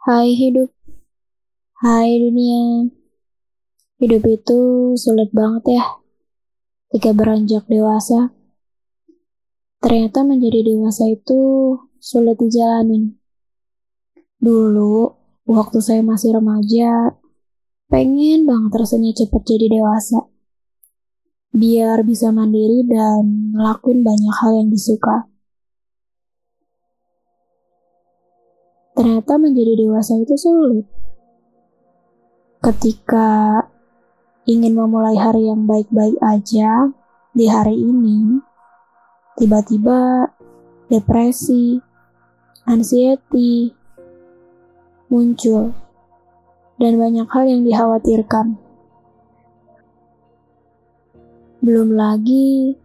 Hai hidup, hai dunia. Hidup itu sulit banget ya. Ketika beranjak dewasa, ternyata menjadi dewasa itu sulit dijalanin. Dulu, waktu saya masih remaja, pengen banget rasanya cepat jadi dewasa. Biar bisa mandiri dan ngelakuin banyak hal yang disuka. Ternyata menjadi dewasa itu sulit. Ketika ingin memulai hari yang baik-baik aja di hari ini, tiba-tiba depresi, anxiety muncul, dan banyak hal yang dikhawatirkan. Belum lagi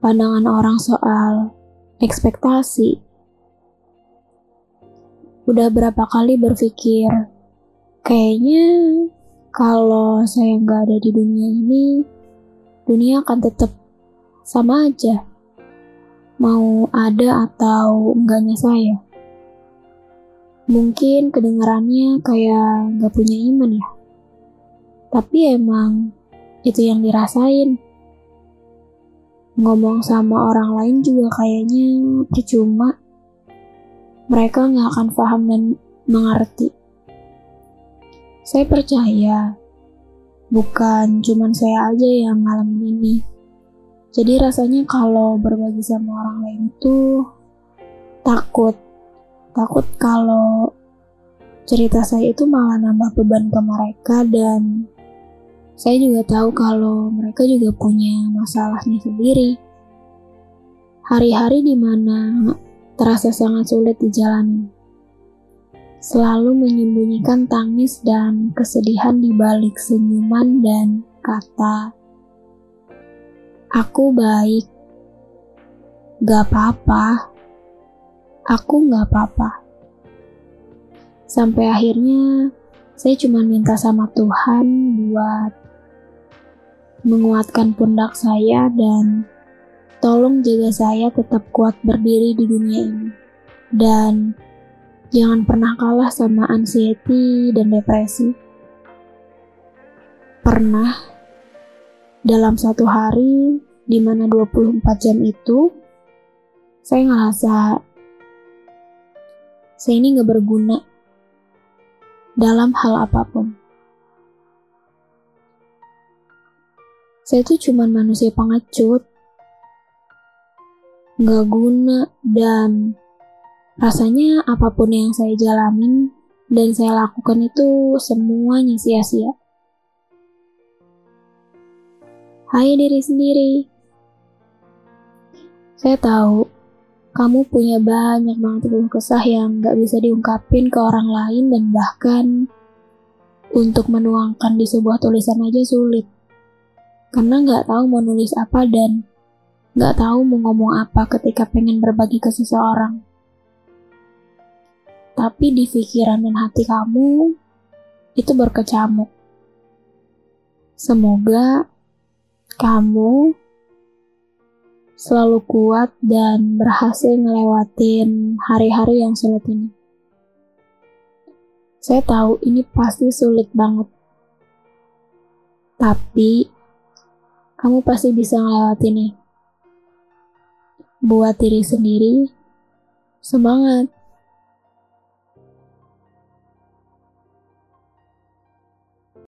pandangan orang soal ekspektasi udah berapa kali berpikir, kayaknya kalau saya nggak ada di dunia ini, dunia akan tetap sama aja. Mau ada atau enggaknya saya. Mungkin kedengarannya kayak nggak punya iman ya. Tapi emang itu yang dirasain. Ngomong sama orang lain juga kayaknya percuma mereka nggak akan paham dan mengerti. Saya percaya, bukan cuma saya aja yang ngalamin ini. Jadi rasanya kalau berbagi sama orang lain itu takut. Takut kalau cerita saya itu malah nambah beban ke mereka dan saya juga tahu kalau mereka juga punya masalahnya sendiri. Hari-hari di mana terasa sangat sulit dijalani. Selalu menyembunyikan tangis dan kesedihan di balik senyuman dan kata, "Aku baik, gak apa-apa, aku gak apa-apa." Sampai akhirnya saya cuma minta sama Tuhan buat menguatkan pundak saya dan Tolong jaga saya tetap kuat berdiri di dunia ini. Dan jangan pernah kalah sama anxiety dan depresi. Pernah dalam satu hari di mana 24 jam itu saya ngerasa saya ini gak berguna dalam hal apa pun. Saya itu cuma manusia pengecut nggak guna dan rasanya apa pun yang saya jalanin dan saya lakukan itu semuanya sia-sia. Hai diri sendiri. Saya tahu kamu punya banyak banget keluh kesah yang gak bisa diungkapin ke orang lain dan bahkan untuk menuangkan di sebuah tulisan aja sulit. Karena gak tahu mau nulis apa dan Gak tahu mau ngomong apa ketika pengen berbagi ke seseorang. Tapi di pikiran dan hati kamu, itu berkecamuk. Semoga kamu selalu kuat dan berhasil ngelewatin hari-hari yang sulit ini. Saya tahu ini pasti sulit banget. Tapi kamu pasti bisa ngelewatinnya buat diri sendiri. Semangat!